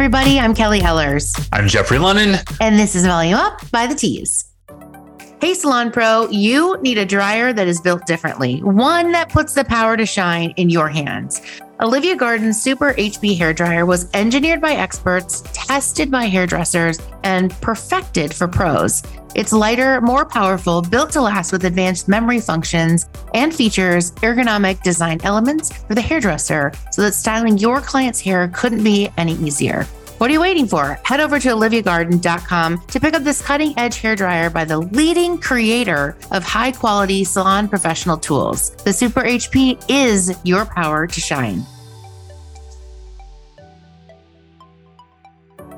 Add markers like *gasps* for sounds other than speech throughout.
everybody. I'm Kelly Ehlers. I'm Jeffrey Lennon. And this is Volume Up by the Tease. Hey, Salon Pro, you need a dryer that is built differently, one that puts the power to shine in your hands. Olivia Garden's Super HP hair dryer was engineered by experts, tested by hairdressers, and perfected for pros. It's lighter, more powerful, built to last with advanced memory functions and features ergonomic design elements for the hairdresser so that styling your client's hair couldn't be any easier. What are you waiting for? Head over to oliviagarden.com to pick up this cutting edge hair dryer by the leading creator of high quality salon professional tools. The Super HP is your power to shine.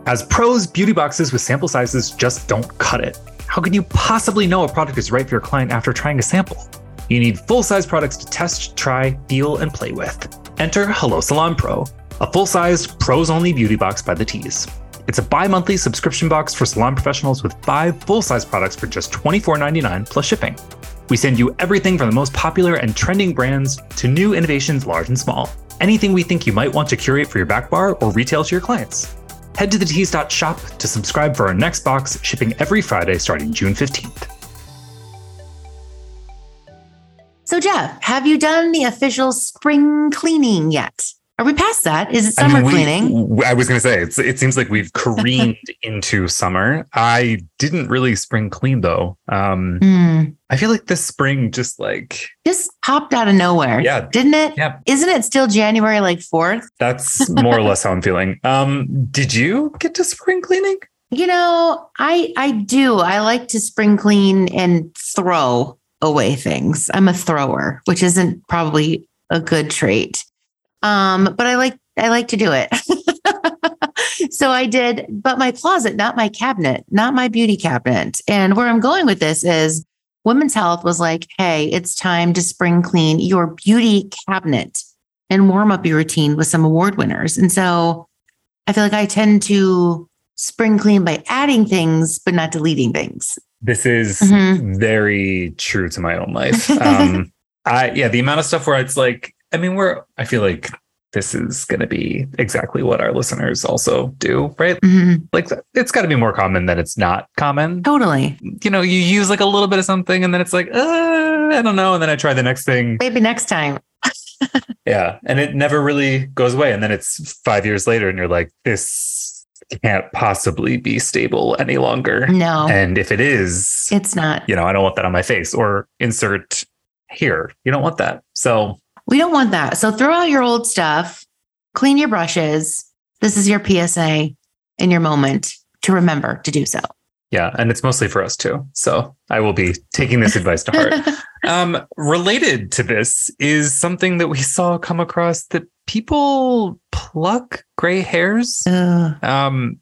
As pros, beauty boxes with sample sizes just don't cut it. How can you possibly know a product is right for your client after trying a sample? You need full size products to test, try, feel, and play with. Enter Hello Salon Pro a full sized, pros only beauty box by the Tease. It's a bi monthly subscription box for salon professionals with five full size products for just $24.99 plus shipping. We send you everything from the most popular and trending brands to new innovations, large and small. Anything we think you might want to curate for your back bar or retail to your clients. Head to the tease.shop to subscribe for our next box, shipping every Friday starting June 15th. So, Jeff, have you done the official spring cleaning yet? Are we past that? Is it summer I mean, we, cleaning? I was going to say it seems like we've careened *laughs* into summer. I didn't really spring clean though. Um, mm. I feel like this spring just like just popped out of nowhere. Yeah, didn't it? Yeah. Isn't it still January like fourth? That's *laughs* more or less how I'm feeling. Um, did you get to spring cleaning? You know, I I do. I like to spring clean and throw away things. I'm a thrower, which isn't probably a good trait. Um, but I like I like to do it. *laughs* so I did, but my closet, not my cabinet, not my beauty cabinet. And where I'm going with this is Women's Health was like, hey, it's time to spring clean your beauty cabinet and warm up your routine with some award winners. And so I feel like I tend to spring clean by adding things, but not deleting things. This is mm-hmm. very true to my own life. Um, *laughs* I, yeah, the amount of stuff where it's like, I mean, we're, I feel like this is going to be exactly what our listeners also do, right? Mm-hmm. Like it's got to be more common than it's not common. Totally. You know, you use like a little bit of something and then it's like, uh, I don't know. And then I try the next thing. Maybe next time. *laughs* yeah. And it never really goes away. And then it's five years later and you're like, this can't possibly be stable any longer. No. And if it is, it's not. You know, I don't want that on my face or insert here. You don't want that. So we don't want that. So throw out your old stuff, clean your brushes. This is your PSA in your moment to remember to do so. Yeah, and it's mostly for us too. So I will be taking this advice to heart. *laughs* Um, related to this is something that we saw come across that people pluck gray hairs. Uh, um,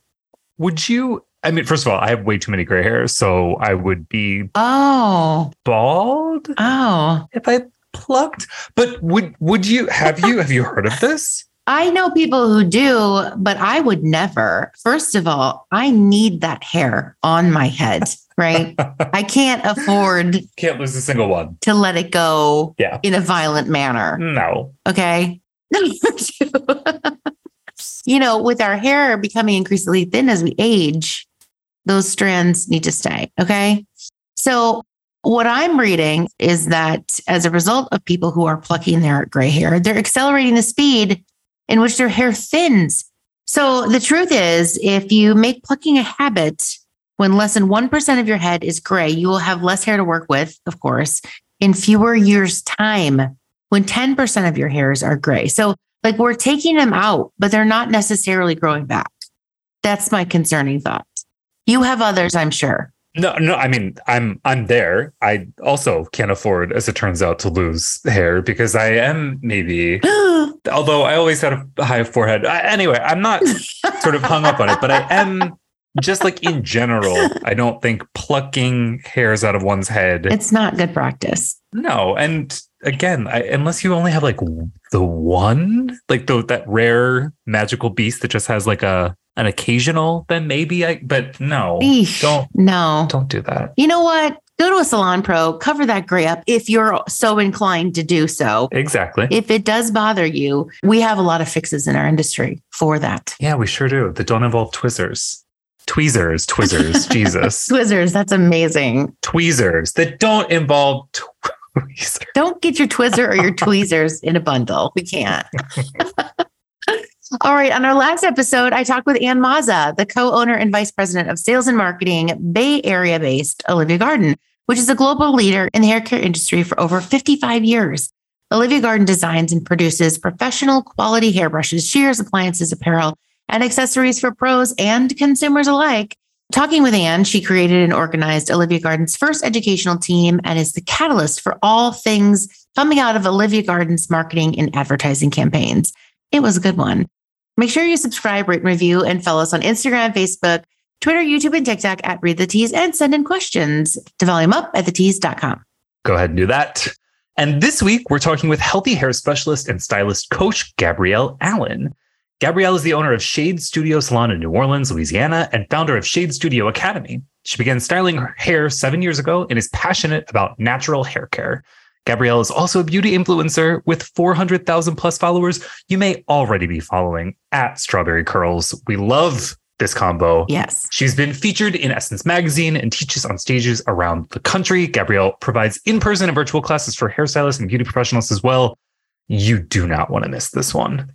would you? I mean, first of all, I have way too many gray hairs, so I would be oh bald. Oh, if I plucked. But would would you have you have you heard of this? *laughs* I know people who do, but I would never. First of all, I need that hair on my head, right? *laughs* I can't afford can't lose a single one to let it go yeah. in a violent manner. No. Okay. *laughs* you know, with our hair becoming increasingly thin as we age, those strands need to stay. Okay. So what I'm reading is that as a result of people who are plucking their gray hair, they're accelerating the speed in which their hair thins. So the truth is, if you make plucking a habit when less than 1% of your head is gray, you will have less hair to work with, of course, in fewer years' time when 10% of your hairs are gray. So, like, we're taking them out, but they're not necessarily growing back. That's my concerning thought. You have others, I'm sure. No, no. I mean, I'm I'm there. I also can't afford, as it turns out, to lose hair because I am maybe. *gasps* although I always had a high forehead. I, anyway, I'm not sort of hung up on it, but I am just like in general. I don't think plucking hairs out of one's head. It's not good practice. No, and again, I, unless you only have like the one, like the that rare magical beast that just has like a an occasional, then maybe I, but no, Eesh, don't, no, don't do that. You know what? Go to a salon pro, cover that gray up if you're so inclined to do so. Exactly. If it does bother you, we have a lot of fixes in our industry for that. yeah, we sure do. That don't involve twizzers. Tweezers, twizzers, *laughs* Jesus. Twizzlers, that's amazing. Tweezers that don't involve tweezers. Don't get your Twizzler or your tweezers in a bundle. We can't. *laughs* All right. On our last episode, I talked with Ann Maza, the co owner and vice president of sales and marketing, Bay Area based Olivia Garden, which is a global leader in the hair care industry for over 55 years. Olivia Garden designs and produces professional quality hairbrushes, shears, appliances, apparel, and accessories for pros and consumers alike. Talking with Anne, she created and organized Olivia Garden's first educational team and is the catalyst for all things coming out of Olivia Garden's marketing and advertising campaigns. It was a good one. Make sure you subscribe, rate, and review, and follow us on Instagram, Facebook, Twitter, YouTube, and TikTok at Read the Tease and send in questions to volume up at thetease.com. Go ahead and do that. And this week, we're talking with healthy hair specialist and stylist coach Gabrielle Allen. Gabrielle is the owner of Shades Studio Salon in New Orleans, Louisiana, and founder of Shades Studio Academy. She began styling her hair seven years ago and is passionate about natural hair care. Gabrielle is also a beauty influencer with 400,000 plus followers. You may already be following at Strawberry Curls. We love this combo. Yes. She's been featured in Essence Magazine and teaches on stages around the country. Gabrielle provides in person and virtual classes for hairstylists and beauty professionals as well. You do not want to miss this one.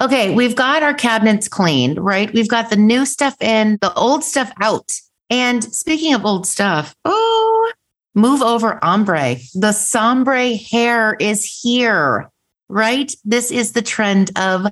Okay, we've got our cabinets cleaned, right? We've got the new stuff in, the old stuff out. And speaking of old stuff, oh, move over ombre. The sombre hair is here, right? This is the trend of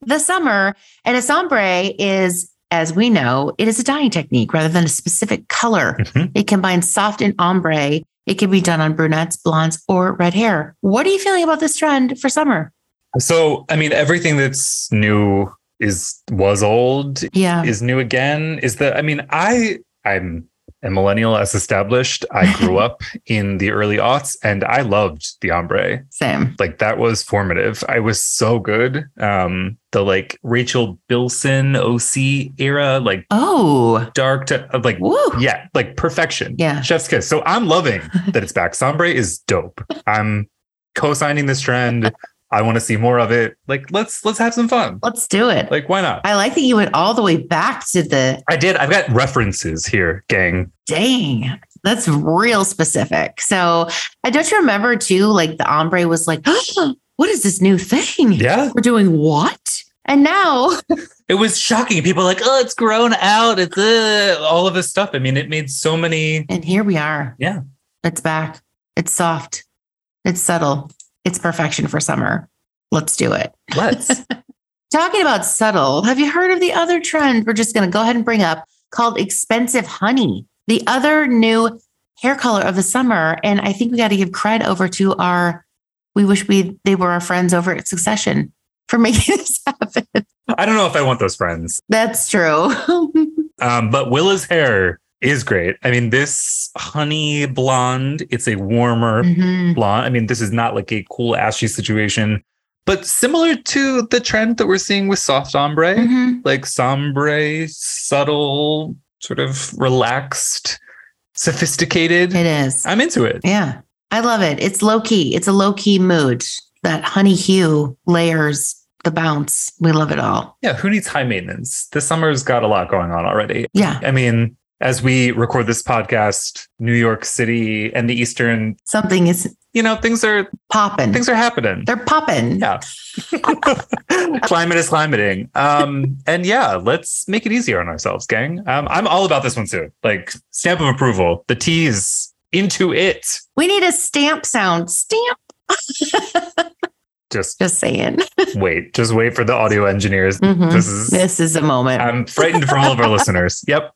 the summer. And a sombre is, as we know, it is a dyeing technique rather than a specific color. Mhm. It combines soft and ombre. It can be done on brunettes, blondes, or red hair. What are you feeling about this trend for summer? So, I mean, everything that's new is was old, Yeah. is new again. Is that I mean, I I'm a millennial as established. I grew up *laughs* in the early aughts and I loved the ombre. Same. Like that was formative. I was so good. Um, the like Rachel Bilson OC era, like Oh, dark to like woo. yeah, like perfection. Yeah. Chef's kiss. So I'm loving that it's back. Sombre is dope. *laughs* I'm co-signing this trend. I want to see more of it. Like let's let's have some fun. Let's do it. Like why not? I like that you went all the way back to the I did. I've got references here, gang. dang. That's real specific. So I don't you remember too, like the ombre was like, *gasps* what is this new thing? Yeah. We're doing what? And now, *laughs* It was shocking. People like, oh, it's grown out. It's uh, all of this stuff. I mean, it made so many. and here we are. Yeah. It's back. It's soft. It's subtle. It's perfection for summer. Let's do it. Let's. *laughs* Talking about subtle, have you heard of the other trend we're just going to go ahead and bring up called expensive honey? The other new hair color of the summer. And I think we got to give credit over to our, we wish we, they were our friends over at Succession for *laughs* making this happen. I don't know if I want those friends. That's true. *laughs* Um, but Willa's hair is great. I mean, this honey blonde, it's a warmer Mhm. blonde. I mean, this is not like a cool ashy situation, but similar to the trend that we're seeing with soft ombre, Mhm. like sombre, subtle, sort of relaxed, sophisticated. It is. I'm into it. Yeah. I love it. It's low key. It's a low key mood. That honey hue layers the bounce. We love it all. Yeah, who needs high maintenance? This summer's got a lot going on already. Yeah. I mean, as we record this podcast, New York City and the Eastern, Something is you know, things are popping. things are happening. They're popping. Yeah. *laughs* Climate is climating. Um, and yeah, let's make it easier on ourselves, gang. Um, I'm all about this one too. Like stamp of approval. The tease into it. We need a stamp sound. Stamp. *laughs* Just Just saying. *laughs* wait. Just wait for the audio engineers. Mhm. This is This is a moment. I'm frightened for all of our listeners. Yep.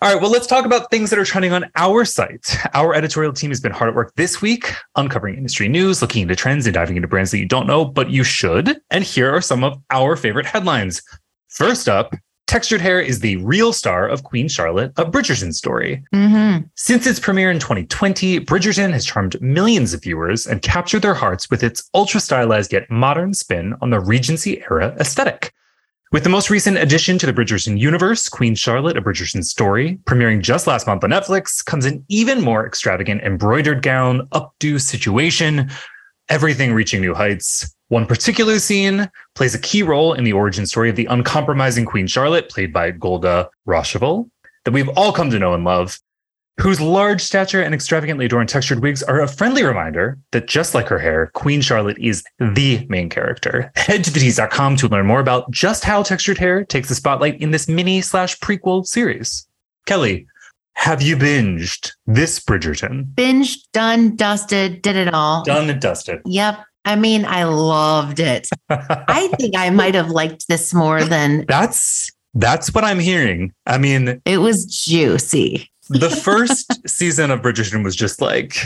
All right, well, let's talk about things that are trending on our site. Our editorial team has been hard at work this week, uncovering industry news, looking into trends, and diving into brands that you don't know, but you should. And here are some of our favorite headlines. First up, Textured Hair is the real star of Queen Charlotte, a Bridgerton story. hmm Since its premiere in 2020, Bridgerton has charmed millions of viewers and captured their hearts with its ultra stylized yet modern spin on the Regency era aesthetic. With the most recent addition to the Bridgerton universe, Queen Charlotte, a Bridgerton story, premiering just last month on Netflix, comes an even more extravagant embroidered gown, updo situation, everything reaching new heights. One particular scene plays a key role in the origin story of the uncompromising Queen Charlotte, played by Golda Rosheuvel, that we've all come to know and love whose large stature and extravagantly adorned textured wigs are a friendly reminder that just like her hair, Queen Charlotte is the main character. Head to thetease.com to learn more about just how textured hair takes the spotlight in this mini slash prequel series. Kelly, have you binged this Bridgerton? Binged, done, dusted, did it all. Done and dusted. Yep. I mean, I loved it. *laughs* I think I might have liked this more than That's that's what I'm hearing. I mean, it was juicy. The first season of Bridgerton was just like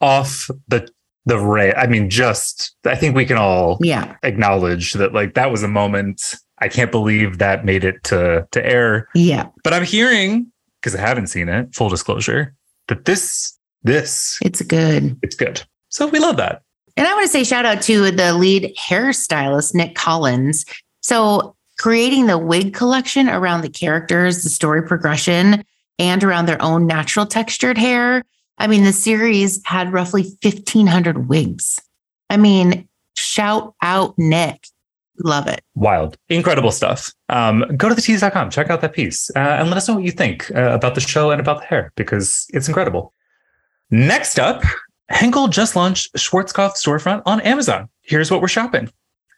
off the the ray. I mean, just I think we can all Yeah. acknowledge that like that was a moment. I can't believe that made it to to air. Yeah. But I'm hearing because I haven't seen it. Full disclosure that this this It's good. it's good. So we love that. And I want to say shout out to the lead hairstylist, Nick Collins. So creating the wig collection around the characters, the story progression, and around their own natural textured hair. I mean, the series had roughly 1,500 wigs. I mean, shout out Nick. Love it. Wild, incredible stuff. Um, go to thetease.com, check out that piece, uh, and let us know what you think uh, about the show and about the hair because it's incredible. Next up, Henkel just launched Schwarzkopf storefront on Amazon. Here's what we're shopping.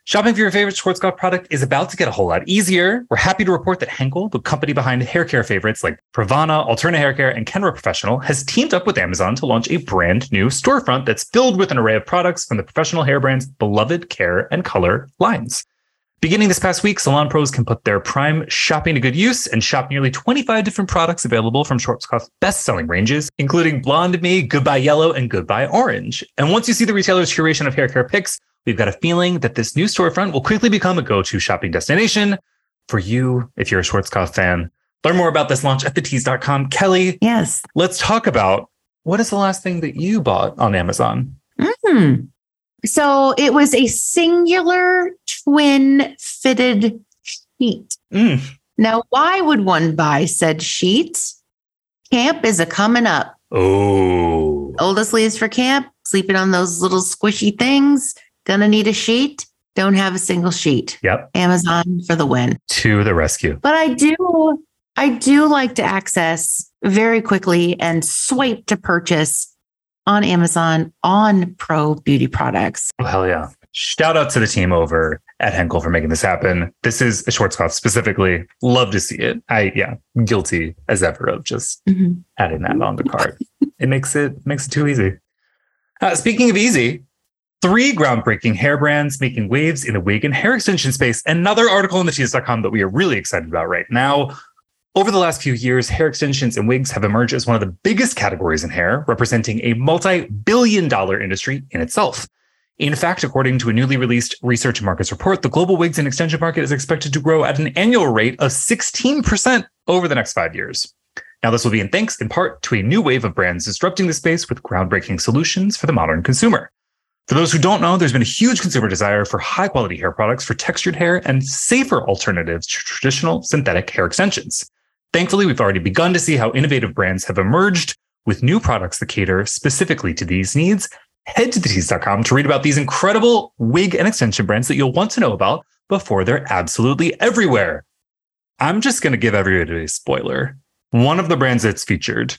Shopping for your favorite Schwarzkopf product is about to get a whole lot easier. We're happy to report that Henkel, the company behind hair care favorites like Pravana, Alterna Hair Care, and Kenra Professional, has teamed up with Amazon to launch a brand new storefront that's filled with an array of products from the professional hair brand's beloved care and color lines. Beginning this past week, salon pros can put their prime shopping to good use and shop nearly 25 different products available from Schwarzkopf's best-selling ranges, including Blonde Me, Goodbye Yellow, and Goodbye Orange. And once you see the retailer's curation of hair care picks, we've got a feeling that this new storefront will quickly become a go-to shopping destination for you if you're a Schwarzkopf fan. Learn more about this launch at thetease.com. Kelly, Yes. let's talk about what is the last thing that you bought on Amazon? Hmm. So it was a singular twin fitted sheet. Mm, Now, why would one buy said sheet? Camp is a coming up. oh, Oldest leaves for camp, sleeping on those little squishy things. Gonna need a sheet. Don't have a single sheet. yep, Amazon for the win. to the rescue. But I do, I do like to access very quickly and swipe to purchase on Amazon on pro beauty products. Oh, hell yeah. Shout out to the team over at Henkel for making this happen. This is a short Schwarzkopf specifically. Love to see it. I, yeah, guilty as ever of just Mhm. adding that on the cart. it makes it makes it too easy. Uh, speaking of easy, three groundbreaking hair brands making waves in the wig and hair extension space. Another article on the tease.com that we are really excited about right now. Over the last few years, hair extensions and wigs have emerged as one of the biggest categories in hair, representing a multi billion dollar industry in itself. In fact, according to a newly released Research and Markets report, the global wigs and extension market is expected to grow at an annual rate of 16% over the next five years. Now, this will be in thanks in part to a new wave of brands disrupting the space with groundbreaking solutions for the modern consumer. For those who don't know, there's been a huge consumer desire for high quality hair products for textured hair and safer alternatives to traditional synthetic hair extensions. Thankfully, we've already begun to see how innovative brands have emerged with new products that cater specifically to these needs. Head to thetease.com to read about these incredible wig and extension brands that you'll want to know about before they're absolutely everywhere. I'm just going to give everybody a spoiler. One of the brands that's featured,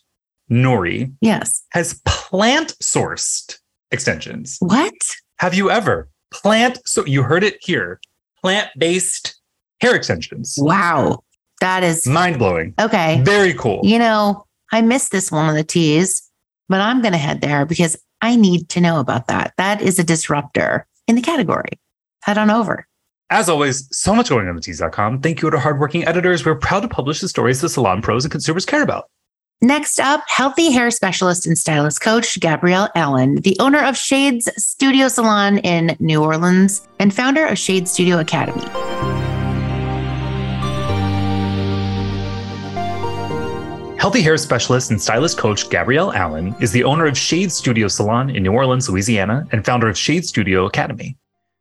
Nori, Yes. has plant sourced extensions. What? Have you ever plant? So you heard it here plant based hair extensions. Wow. That is Mind blowing. okay. Very cool. You know, I missed this one of the Tease, but I'm going to head there because I need to know about that. That is a disruptor in the category. Head on over. As always, so much going on at tease.com. Thank you to our hardworking editors. We're proud to publish the stories that salon pros and consumers care about. Next up, healthy hair specialist and stylist coach Gabrielle Allen, the owner of Shades Studio Salon in New Orleans and founder of Shades Studio Academy. Healthy hair specialist and stylist coach Gabrielle Allen is the owner of Shades Studio Salon in New Orleans, Louisiana, and founder of Shades Studio Academy.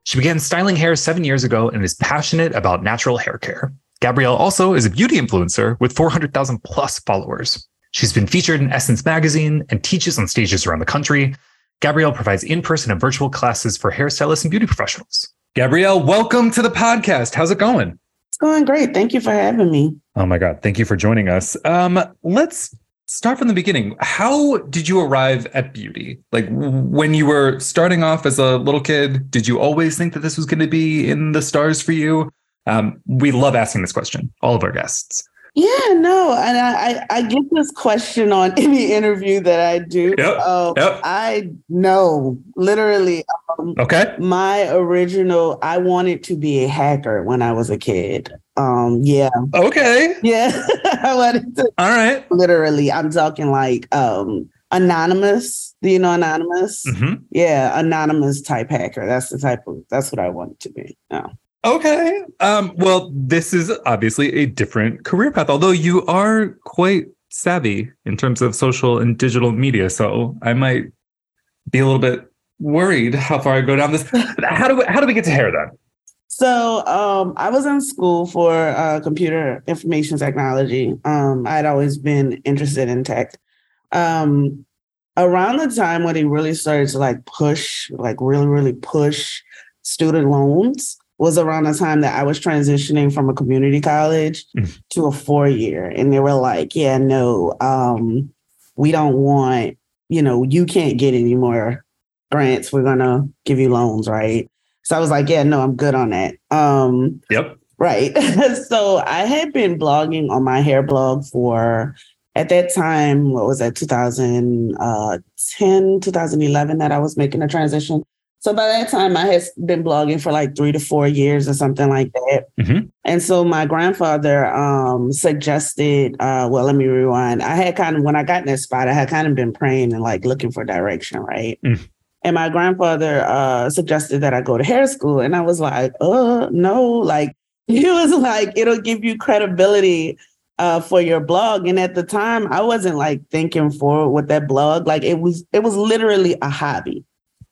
She began styling hair seven years ago and is passionate about natural hair care. Gabrielle also is a beauty influencer with 400,000 plus followers. She's been featured in Essence magazine and teaches on stages around the country. Gabrielle provides in person and virtual classes for hairstylists and beauty professionals. Gabrielle, welcome to the podcast. How's it going? It's going great. Thank you for having me. Oh my God. Thank you for joining us. Um, let's start from the beginning. How did you arrive at beauty? Like when you were starting off as a little kid, did you always think that this was going to be in the stars for you? Um, we love asking this question, all of our guests. Yeah, no, and I, I get this question on *laughs* any interview that I do. Yep, um, yep. I know, literally. Um, okay. My original, I wanted to be a hacker when I was a kid. Um, yeah. Okay. Yeah, *laughs* I wanted to. All right. Literally, I'm talking like um anonymous. Do you know anonymous? Mm-hmm. Yeah, anonymous type hacker. That's the type of. That's what I wanted to be. Yeah. Okay. Um, well, this is obviously a different career path, although you are quite savvy in terms of social and digital media. So I might be a little bit worried how far I go down this. How do we, how do we get to hair then? So um, I was in school for uh, computer information technology. Um, I'd always been interested in tech. Um, around the time when he really started to like push, like really, really push student loans, was around the time that I was transitioning from a community college mm. to a four year. And they were like, yeah, no, um, we don't want, you know, you can't get any more grants. We're going to give you loans, right? So I was like, yeah, no, I'm good on that. Um, yep. Right. *laughs* so I had been blogging on my hair blog for, at that time, what was that, 2010, uh, 2011 that I was making a transition. So by that time, I had been blogging for like three to four years or something like that. Mm-hmm. And so my grandfather um, suggested, uh, well, let me rewind. I had kind of, when I got in that spot, I had kind of been praying and like looking for direction, right? Mm. And my grandfather uh, suggested that I go to hair school. And I was like, uh, no, like, *laughs* he was like, it'll give you credibility uh, for your blog. And at the time, I wasn't like thinking forward with that blog. Like it was, it was literally a hobby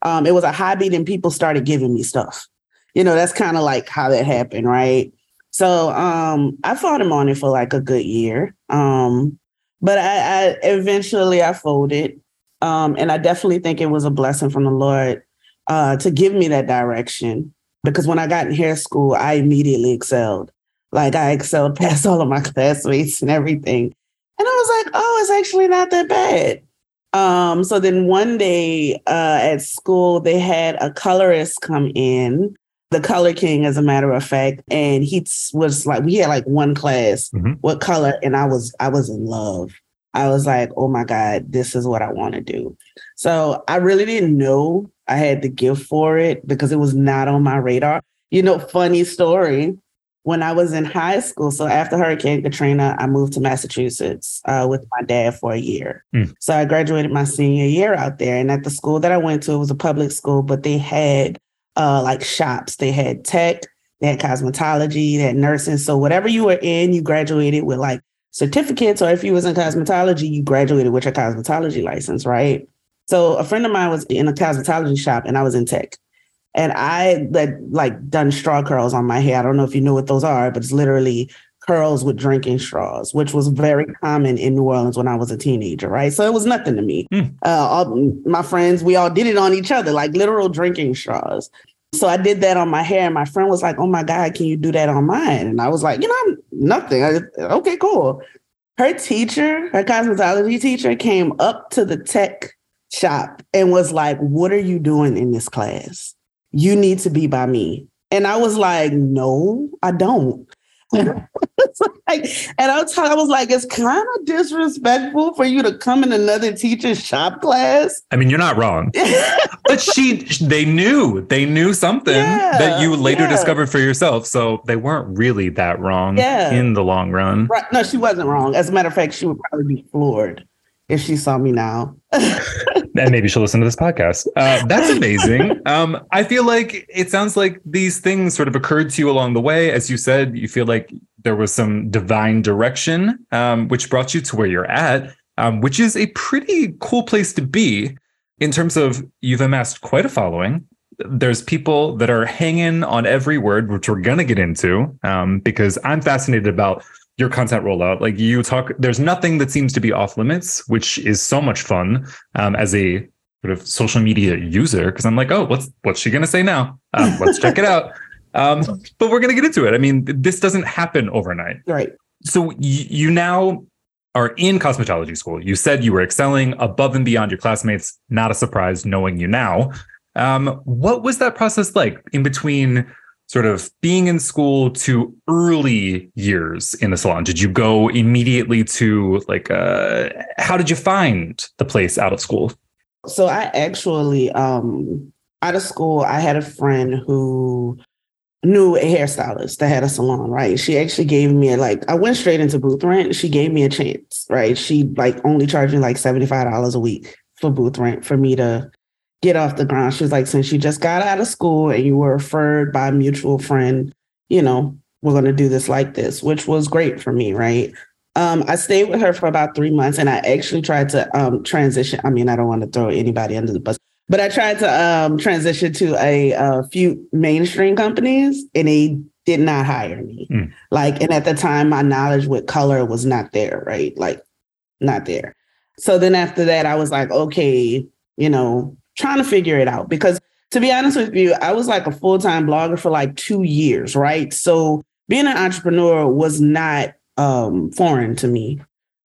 um, it was a hobby, then people started giving me stuff. You know, that's kind of like how that happened, right? So um, I fought him on it for like a good year. Um, but I, I eventually I folded. Um, and I definitely think it was a blessing from the Lord uh, to give me that direction. Because when I got in hair school, I immediately excelled. Like I excelled *laughs* past all of my classmates and everything. And I was like, oh, it's actually not that bad. Um, so then one day uh, at school, they had a colorist come in, the color king, as a matter of fact, and he was like, we had like one class, mm-hmm. what color, and I was I was in love. I was like, oh my God, this is what I want to do. So I really didn't know I had the gift for it because it was not on my radar. You know, funny story when I was in high school. So after Hurricane Katrina, I moved to Massachusetts uh, with my dad for a year. Mm. So I graduated my senior year out there. And at the school that I went to, it was a public school, but they had uh, like shops. They had tech, they had cosmetology, they had nursing. So whatever you were in, you graduated with like certificates. Or if you was in cosmetology, you graduated with your cosmetology license, right? So a friend of mine was in a cosmetology shop and I was in tech. And I had like done straw curls on my hair. I don't know if you know what those are, but it's literally curls with drinking straws, which was very common in New Orleans when I was a teenager, right? So it was nothing to me. Mm. Uh, all, my friends, we all did it on each other, like literal drinking straws. So I did that on my hair, and my friend was like, "Oh my god, can you do that on mine?" And I was like, "You know, nothing. I, okay, cool." Her teacher, her cosmetology teacher, came up to the tech shop and was like, "What are you doing in this class?" You need to be by me. And I was like, no, I don't. *laughs* like, and I was, I was like, it's kind of disrespectful for you to come in another teacher's shop class. I mean, you're not wrong, *laughs* but she, they knew, they knew something yeah, that you later yeah. discovered for yourself. So they weren't really that wrong yeah. in the long run. Right. No, she wasn't wrong. As a matter of fact, she would probably be floored if she saw me now. *laughs* and maybe she'll listen to this podcast. Uh, that's amazing. *laughs* Um, I feel like it sounds like these things sort of occurred to you along the way. As you said, you feel like there was some divine direction, um, which brought you to where you're at, um, which is a pretty cool place to be in terms of you've amassed quite a following. there's people that are hanging on every word, which we're gonna get into, um, because I'm fascinated about your content rollout. Like you talk, there's nothing that seems to be off limits, which is so much fun um, as a sort of social media user. Because I'm like, oh, what's what's she gonna say now? Um, let's check it out. Um, but we're gonna get into it. I mean, this doesn't happen overnight, right? So y- you now are in cosmetology school. You said you were excelling above and beyond your classmates. Not a surprise knowing you now. Um, what was that process like in between sort of being in school to early years in the salon? Did you go immediately to like, uh, how did you find the place out of school? So I actually, um, out of school, I had a friend who knew a hairstylist that had a salon, right? She actually gave me a, like, I went straight into booth rent. She gave me a chance, right? She like only charged me like $75 a week for booth rent for me to get off the ground. She was like, since you just got out of school and you were referred by a mutual friend, you know, we're going to do this like this, which was great for me, right? Um, I stayed with her for about three months and I actually tried to um, transition. I mean, I don't want to throw anybody under the bus, but I tried to um, transition to a, a, few mainstream companies and they did not hire me. Mm. Like, and at the time, my knowledge with color was not there, right? Like, not there. So then after that, I was like, okay, you know, trying to figure it out because to be honest with you, I was like a full time blogger for like two years, right? So being an entrepreneur was not um, foreign to me.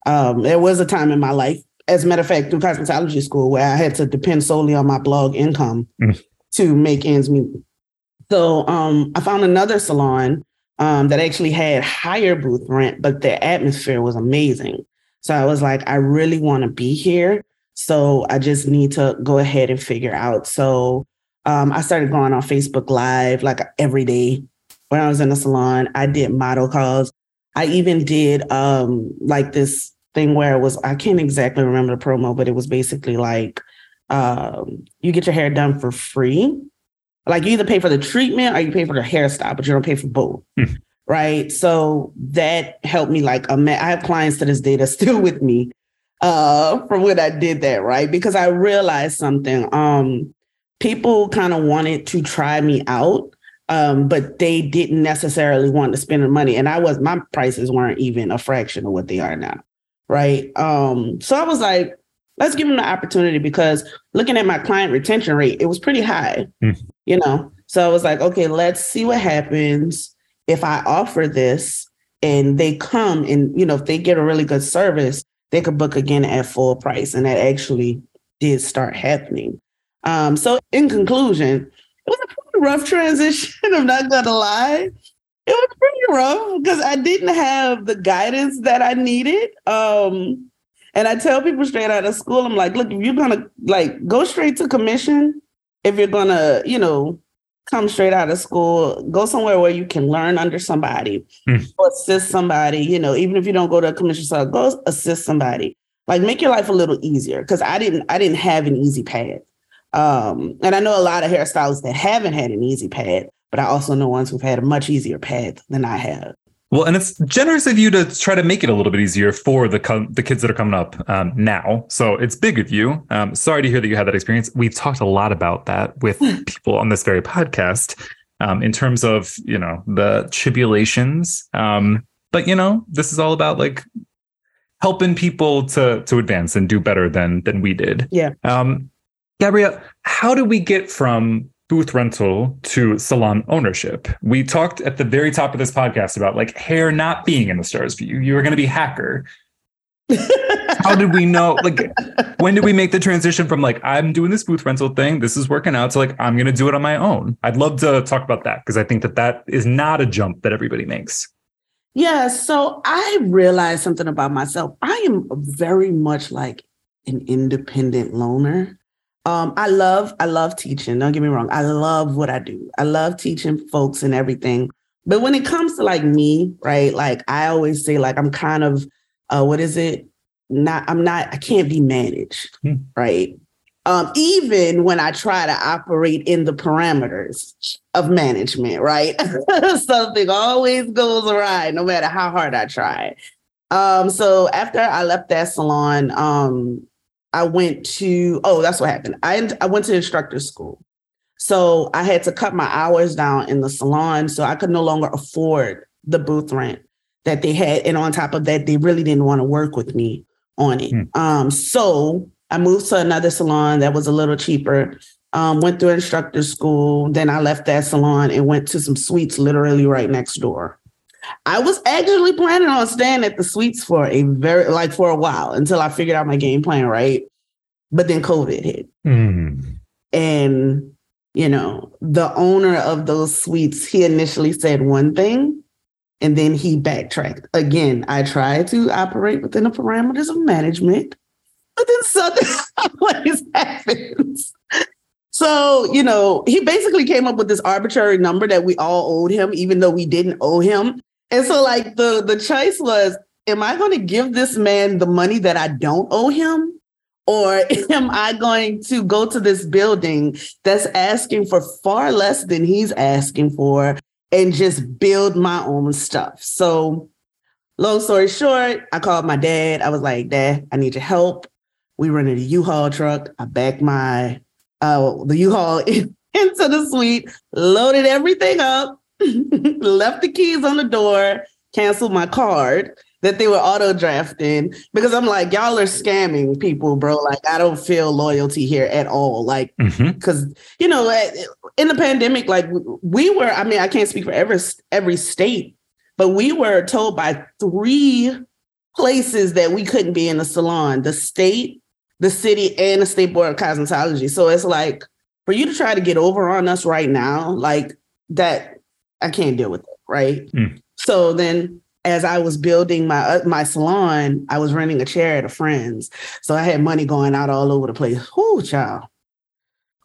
Um, there was a time in my life, as a matter of fact, through cosmetology school, where I had to depend solely on my blog income mm. to make ends meet. So um, I found another salon um, that actually had higher booth rent, but the atmosphere was amazing. So I was like, I really want to be here. So I just need to go ahead and figure out. So um, I started going on Facebook Live like every day when I was in the salon. I did model calls. I even did um, like this thing where it was, I can't exactly remember the promo, but it was basically like um, you get your hair done for free. Like you either pay for the treatment or you pay for the hairstyle, but you don't pay for both. Hmm. Right. So that helped me like, I have clients to this day that's *laughs* still with me uh, from when I did that, right? Because I realized something. Um, people kind of wanted to try me out, um, but they didn't necessarily want to spend the money. And I was my prices weren't even a fraction of what they are now, right? Um, so I was like, let's give them the opportunity because looking at my client retention rate, it was pretty high, mm. you know. So I was like, okay, let's see what happens if I offer this and they come and you know if they get a really good service they could book again at full price. And that actually did start happening. Um, so, in conclusion, it was a pretty rough transition. *laughs* I'm not going to lie. It was pretty rough because I didn't have the guidance that I needed. Um, and I tell people straight out of school, I'm like, look, if you're gonna like go straight to commission, if you're gonna, you know, come straight out of school, go somewhere where you can learn under somebody, mm. assist somebody, you know, even if you don't go to a commission side, go assist somebody. Like make your life a little easier. Cause I didn't, I didn't have an easy path. Um, and I know a lot of hairstylists that haven't had an easy path, but I also know ones who've had a much easier path than I have. Well, and it's generous of you to try to make it a little bit easier for the com- the kids that are coming up um, now. So it's big of you. Um, sorry to hear that you had that experience. We've talked a lot about that with people on this very podcast um, in terms of you know the tribulations. Um, but you know, this is all about like helping people to to advance and do better than than we did. Yeah. Um, Gabrielle, how do we get from booth rental to salon ownership. We talked at the very top of this podcast about like hair not being in the stars you. You were going to be hacker. How did we know? Like, when did we make the transition from like, I'm doing this booth rental thing, this is working out, to like, I'm going to do it on my own? I'd love to talk about that because I think that that is not a jump that everybody makes. Yeah. So I realized something about myself. I am very much like an independent loner. Um, I love, I love teaching. Don't get me wrong. I love what I do. I love teaching folks and everything. But when it comes to like me, right? Like I always say, like I'm kind of, uh, what is it? Not, I'm not. I can't be managed, hmm. right? Um, even when I try to operate in the parameters of management, right? *laughs* Something always goes awry, no matter how hard I try. Um, so after I left that salon, um, I went to, oh, that's what happened. I, I went to instructor school. So I had to cut my hours down in the salon. So I could no longer afford the booth rent that they had. And on top of that, they really didn't want to work with me on it. Hmm. Um, so I moved to another salon that was a little cheaper. Um, went through instructor school. Then I left that salon and went to some suites literally right next door. I was actually planning on staying at the suites for a very like for a while until I figured out my game plan right. But then COVID hit. Mm. And you know, the owner of those suites, he initially said one thing and then he backtracked. Again, I try to operate within the parameters of management, but then something *laughs* always happens. So, you know, he basically came up with this arbitrary number that we all owed him, even though we didn't owe him. And so, like, the, the choice was, am I going to give this man the money that I don't owe him? Or *laughs* am I going to go to this building that's asking for far less than he's asking for and just build my own stuff? So, long story short, I called my dad. I was like, Dad, I need your help. We rented a U-Haul truck. I backed my uh the U-Haul *laughs* into the suite, loaded everything up, *laughs* left the keys on the door, canceled my card that they were auto drafting because I'm like, y'all are scamming people, bro. Like, I don't feel loyalty here at all. Like, because mm-hmm. you know, in the pandemic, like we were. I mean, I can't speak for every every state, but we were told by three places that we couldn't be in the salon: the state, the city, and the state board of cosmetology. So it's like for you to try to get over on us right now, like that, I can't deal with it, right? Mm. So then as I was building my uh, my salon, I was renting a chair at a friend's. So I had money going out all over the place. Whoo, child.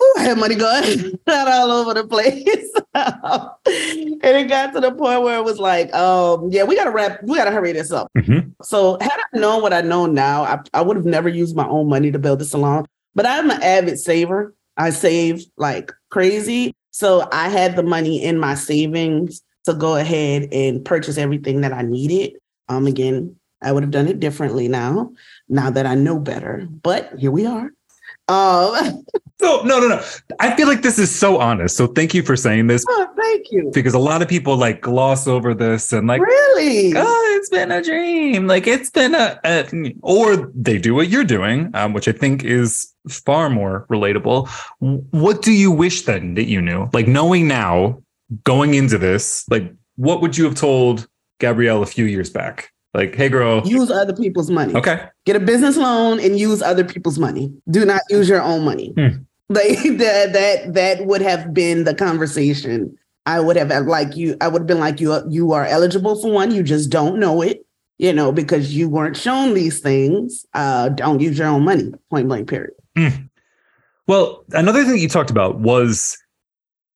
Ooh, I had money going *laughs* out all over the place. *laughs* and it got to the point where it was like, um, yeah, we gotta wrap, we gotta hurry this up. Mm-hmm. So had I known what I know now, I, I would have never used my own money to build the salon. But I'm an avid saver. I save like crazy. So I had the money in my savings to go ahead and purchase everything that I needed. Um, again, I would have done it differently now, now that I know better. But here we are. Um, *laughs* no, no, no, no. I feel like this is so honest. So thank you for saying this. Oh, thank you. Because a lot of people like gloss over this and like, really? Oh, it's been a dream. Like it's been a, a or they do what you're doing, um, which I think is far more relatable. What do you wish then that you knew? Like knowing now going into this, like what would you have told Gabrielle a few years back? Like, hey, girl, use other people's money. Okay. Get a business loan and use other people's money. Do not use your own money. Hmm. Like *laughs* that, that, that would have been the conversation. I would have like you. I would have been like you. You are eligible for one. You just don't know it. You know because you weren't shown these things. Uh, don't use your own money. Point blank. Period. Hmm. Well, another thing you talked about was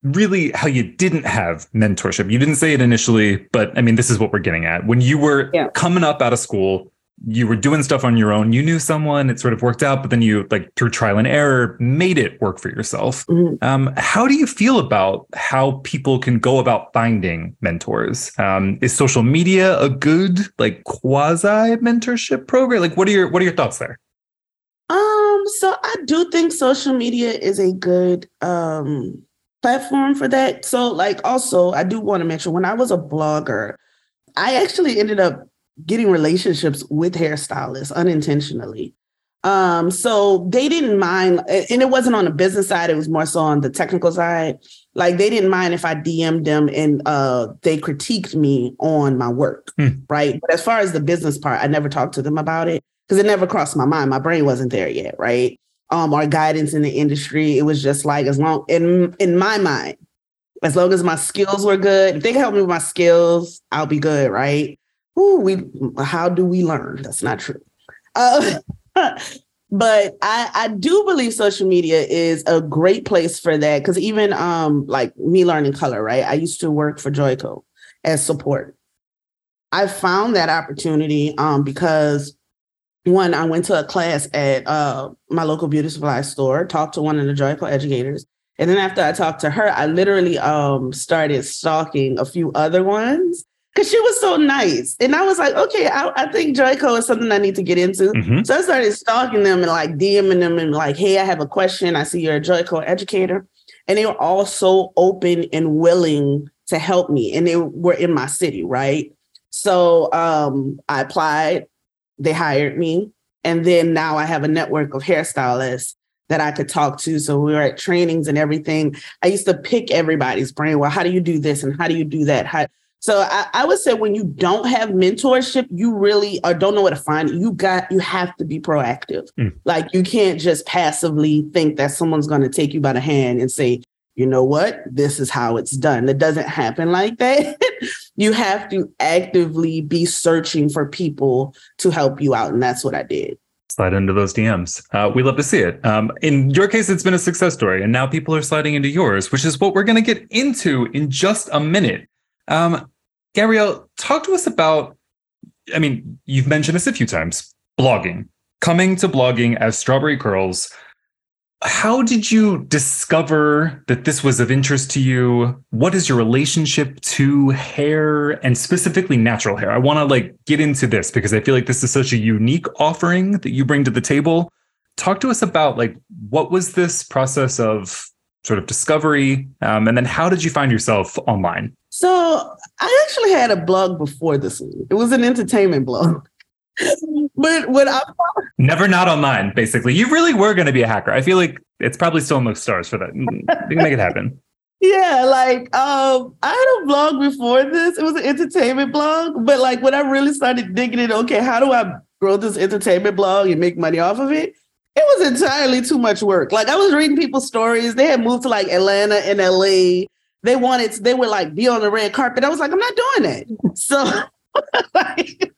really how you didn't have mentorship. You didn't say it initially, but I mean, this is what we're getting at. When you were yeah. coming up out of school, you were doing stuff on your own. You knew someone, it sort of worked out, but then you, like, through trial and error, made it work for yourself. Mm-hmm. Um, how do you feel about how people can go about finding mentors? Um, is social media a good, like, quasi mentorship program? Like, what are your what are your thoughts there? Um, so I do think social media is a good um platform for that. So, like, also, I do want to mention when I was a blogger, I actually ended up getting relationships with hairstylists unintentionally. Um, so they didn't mind, and it wasn't on the business side, it was more so on the technical side. Like they didn't mind if I DM'd them and uh they critiqued me on my work, hmm. right? But as far as the business part, I never talked to them about it because it never crossed my mind. My brain wasn't there yet, right? um, or guidance in the industry. It was just like as long in in my mind, as long as my skills were good, if they can help me with my skills, I'll be good, right? We how do we learn? That's not true. Uh, *laughs* but I, I do believe social media is a great place for that because even um like me learning color, right? I used to work for Joico as support. I found that opportunity um because one, I went to a class at uh, my local beauty supply store, talked to one of the Joico educators. And then after I talked to her, I literally um, started stalking a few other ones because she was so nice. And I was like, okay, I, I think Joico is something I need to get into. Mm-hmm. So I started stalking them and like DMing them and like, hey, I have a question. I see you're a Joico educator. And they were all so open and willing to help me. And they were in my city, right? So um, I applied, they hired me. And then now I have a network of hairstylists that I could talk to. So we were at trainings and everything. I used to pick everybody's brain. Well, how do you do this and how do you do that? How, so I, I, would say when you don't have mentorship, you really or don't know what to find. You got you have to be proactive. Mm. Like you can't just passively think that someone's going to take you by the hand and say, you know what, this is how it's done. It doesn't happen like that. *laughs* you have to actively be searching for people to help you out, and that's what I did slide into those DMs. Uh, we love to see it. Um, in your case, it's been a success story, and now people are sliding into yours, which is what we're going to get into in just a minute. Um, Gabrielle, talk to us about. I mean, you've mentioned this a few times blogging, coming to blogging as Strawberri Curls. How did you discover that this was of interest to you? What is your relationship to hair and specifically natural hair? I want to like get into this because i feel like this is such a unique offering that you bring to the table. Talk to us about like what was this process of sort of discovery um, and then how did you find yourself online? So i actually had a blog before this one it was an entertainment blog *laughs* but when I never not online, basically, you really were going to be a hacker. I feel like it's probably still in the stars for that. Mm, you can make it happen. Yeah, like um, I had a blog before this. It was an entertainment blog, but like when I really started digging it, okay, how do I grow this entertainment blog and make money off of it? It was entirely too much work. Like I was reading people's stories. They had moved to like Atlanta and LA. They wanted, they would like be on the red carpet. I was like, I'm not doing that. So *laughs* like,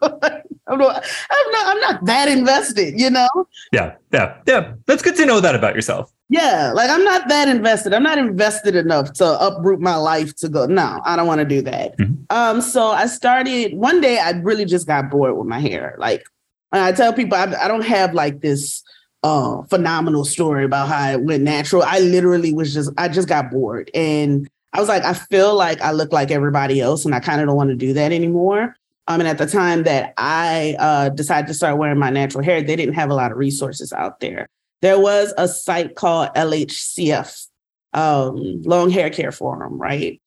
I'm not, I'm not, I'm not that invested, you know? Yeah, yeah, yeah. That's good to know that about yourself. Yeah, like I'm not that invested. I'm not invested enough to uproot my life to go. No, I don't want to do that. Mm-hmm. Um, so I started one day. I really just got bored with my hair. Like I tell people, I, I don't have like this uh phenomenal story about how it went natural. I literally was just, I just got bored, and I was like, I feel like I look like everybody else, and I kind of don't want to do that anymore. Um, and at the time that I uh, decided to start wearing my natural hair, they didn't have a lot of resources out there. There was a site called LHCF, um, Long Hair Care Forum, right?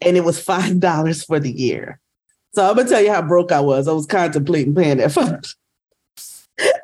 And it was $5 *laughs* for the year. So I'm gonna tell you how broke I was. I was contemplating paying that. *laughs*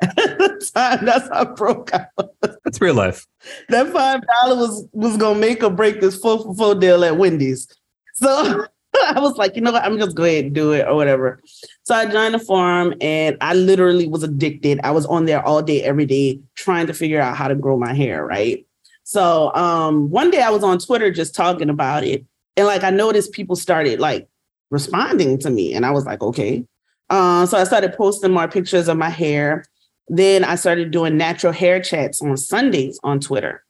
At the time, that's how broke I was. That's real life. That five dollars was was gonna make or break this four for four deal at Wendy's. So *laughs* I was like, you know what? I'm just going to do it or whatever. So I joined the forum and I literally was addicted. I was on there all day, every day, trying to figure out how to grow my hair, right? So um, one day I was on Twitter just talking about it. And like I noticed people started like responding to me. And I was like, okay. Uh, so I started posting more pictures of my hair. Then I started doing natural hair chats on Sundays on Twitter.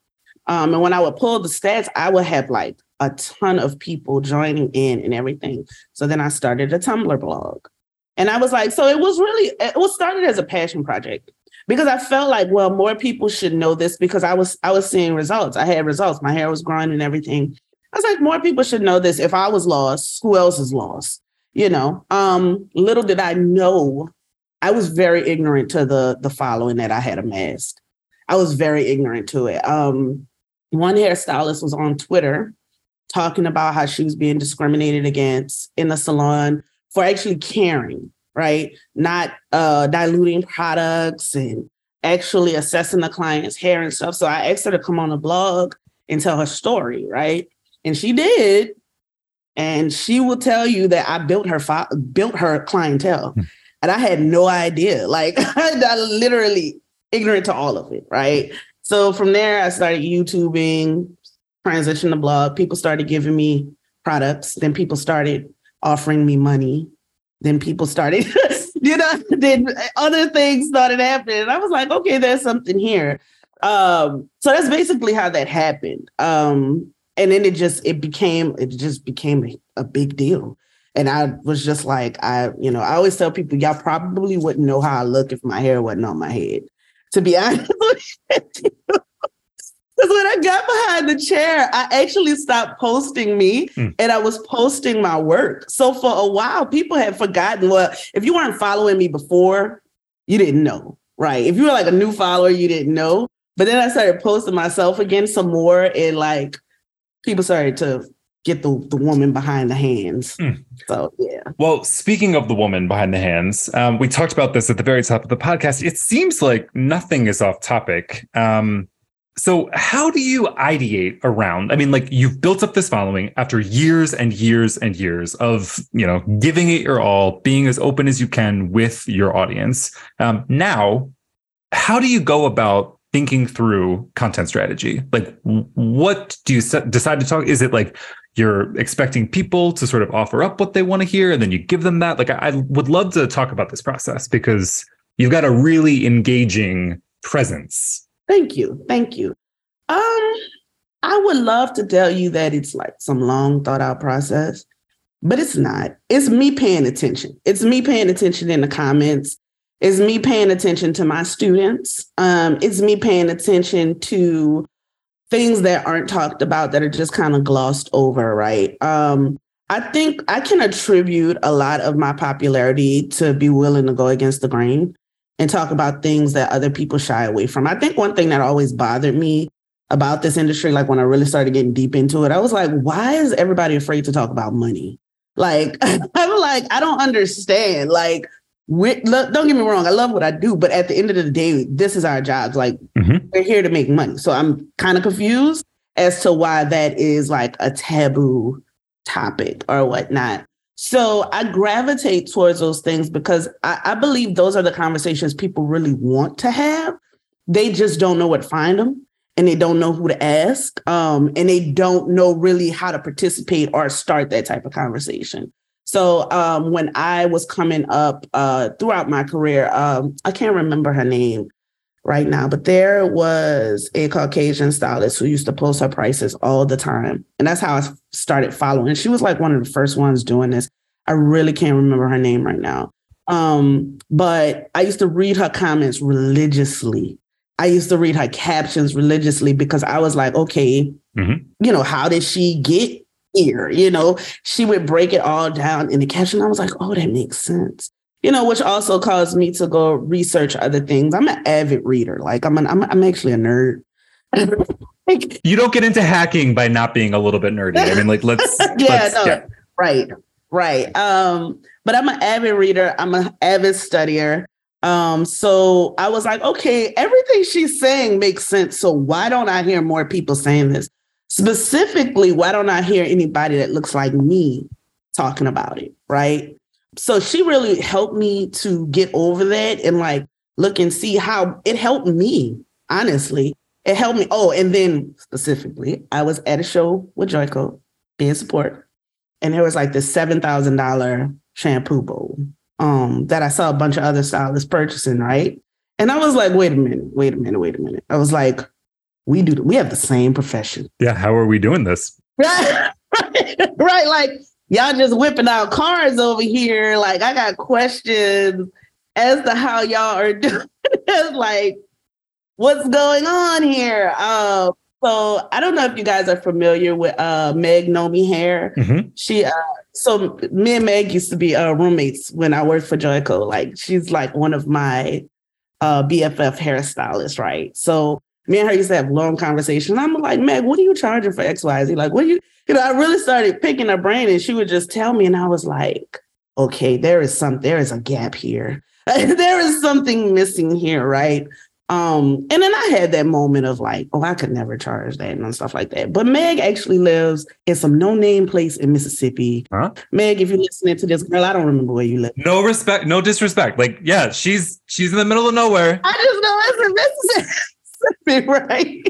Um, and when I would pull the stats, I would have like a ton of people joining in and everything. So then I started a Tumblr blog. And I was like, so it was really, it was started as a passion project because I felt like, well, more people should know this because I was, I was seeing results. I had results. My hair was growing and everything. I was like, more people should know this. If I was lost, who else is lost? You know, um, little did I know, I was very ignorant to the the following that I had amassed. I was very ignorant to it. Um, one hairstylist was on Twitter talking about how she was being discriminated against in the salon for actually caring, right? Not uh, diluting products and actually assessing the client's hair and stuff. So I asked her to come on the blog and tell her story, right? And she did. And she will tell you that I built her fi- built her clientele. Hmm. And I had no idea. Like *laughs* I literally ignorant to all of it, right? So from there, I started YouTubing, transitioned to blog. People started giving me products. Then people started offering me money. Then people started, *laughs* you know, *laughs* then other things started happening. And I was like, okay, there's something here. Um, so that's basically how that happened. Um, and then it just it became it just became a, a big deal. And I was just like, I, you know, I always tell people, y'all probably wouldn't know how I look if my hair wasn't on my head. To be *laughs* honest. Because when I got behind the chair, I actually stopped posting me mm. and I was posting my work. So for a while, people had forgotten. Well, if you weren't following me before, you didn't know, right? If you were like a new follower, you didn't know. But then I started posting myself again some more and like people started to get the, the woman behind the hands. Mm. So yeah. Well, speaking of the woman behind the hands, um, we talked about this at the very top of the podcast. It seems like nothing is off topic. Um, so how do you ideate around? I mean, like you've built up this following after years and years and years of, you know, giving it your all, being as open as you can with your audience. Um, now, how do you go about thinking through content strategy? Like, what do you decide to talk? Is it like you're expecting people to sort of offer up what they want to hear and then you give them that? Like, I, I would love to talk about this process because you've got a really engaging presence Thank you. Thank you. Um, I would love to tell you that it's like some long thought out process, but it's not. It's me paying attention. It's me paying attention in the comments. It's me paying attention to my students. Um, it's me paying attention to things that aren't talked about that are just kind of glossed over, right? Um, I think I can attribute a lot of my popularity to be willing to go against the grain and talk about things that other people shy away from. I think one thing that always bothered me about this industry, like when I really started getting deep into it, I was like, why is everybody afraid to talk about money? Like, *laughs* I'm like, I don't understand. Like, look, don't get me wrong, I love what I do, but at the end of the day, this is our jobs. Like, mm-hmm. we're here to make money. So I'm kind of confused as to why that is like a taboo topic or whatnot. So I gravitate towards those things because I, I, believe those are the conversations people really want to have. They just don't know what to find them and they don't know who to ask. Um, and they don't know really how to participate or start that type of conversation. So um, when I was coming up uh, throughout my career, um, I can't remember her name right now, but there was a Caucasian stylist who used to post her prices all the time. And that's how I started following. And she was like one of the first ones doing this. I really can't remember her name right now. Um, but I used to read her comments religiously. I used to read her captions religiously because I was like, okay, mm-hmm. you know, how did she get here? You know, she would break it all down in the caption. I was like, oh, that makes sense you know, which also caused me to go research other things. I'm an avid reader. Like I'm an, I'm, I'm actually a nerd. *laughs* like, you don't get into hacking by not being a little bit nerdy. I mean, like let's *laughs* yeah, let's, no, yeah. right, right. Um, but I'm an avid reader. I'm an avid studier. Um, so I was like, okay, everything she's saying makes sense. So why don't I hear more people saying this? Specifically, why don't I hear anybody that looks like me talking about it? Right so she really helped me to get over that and like look and see how it helped me, honestly. It helped me. Oh, and then specifically, I was at a show with Joico being support, and there was like this $7,000 shampoo bowl um, that I saw a bunch of other stylists purchasing, right? And I was like, wait a minute, wait a minute, wait a minute. I was like, we do, we have the same profession. Yeah. How are we doing this? right. *laughs* right. Like, y'all just whipping out cars over here. Like I got questions as to how y'all are *laughs* doing. like, what's going on here? Um, so I don't know if you guys are familiar with uh, Meg Nomi Hair. Mm-hmm. She uh, so me and Meg used to be uh, roommates when I worked for Joico. Like she's like one of my uh, BFF hairstylists, right? So me and her used to have long conversations. I'm like, Meg, what are you charging for XYZ? Like, what are you you know, I really started picking her brain and she would just tell me, and I was like, okay, there is some, there is a gap here. *laughs* there is something missing here, right? Um, and then I had that moment of like, oh, I could never charge that and stuff like that. But Meg actually lives in some no-name place in Mississippi. Huh? Meg, if you're listening to this, girl, I don't remember where you live. No respect, no disrespect. Like, yeah, she's she's in the middle of nowhere. I just know it's in Mississippi, *laughs* *laughs* right?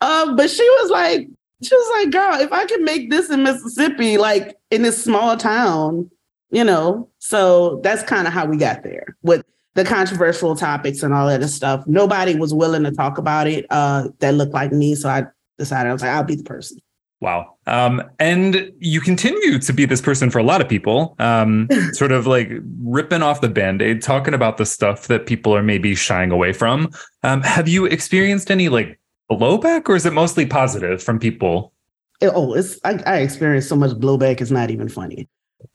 Um, but she was like, she was like, girl, if I can make this in Mississippi, like in this small town, you know, so that's kind of how we got there with the controversial topics and all that stuff. Nobody was willing to talk about it uh, that looked like me. So I decided I was like, I'll be the person. Wow. Um, and you continue to be this person for a lot of people, um, *laughs* sort of like ripping off the band aid, talking about the stuff that people are maybe shying away from. Um, have you experienced any like blowback or is it mostly positive from people? Oh, it's I, I experience so much blowback, it's not even funny.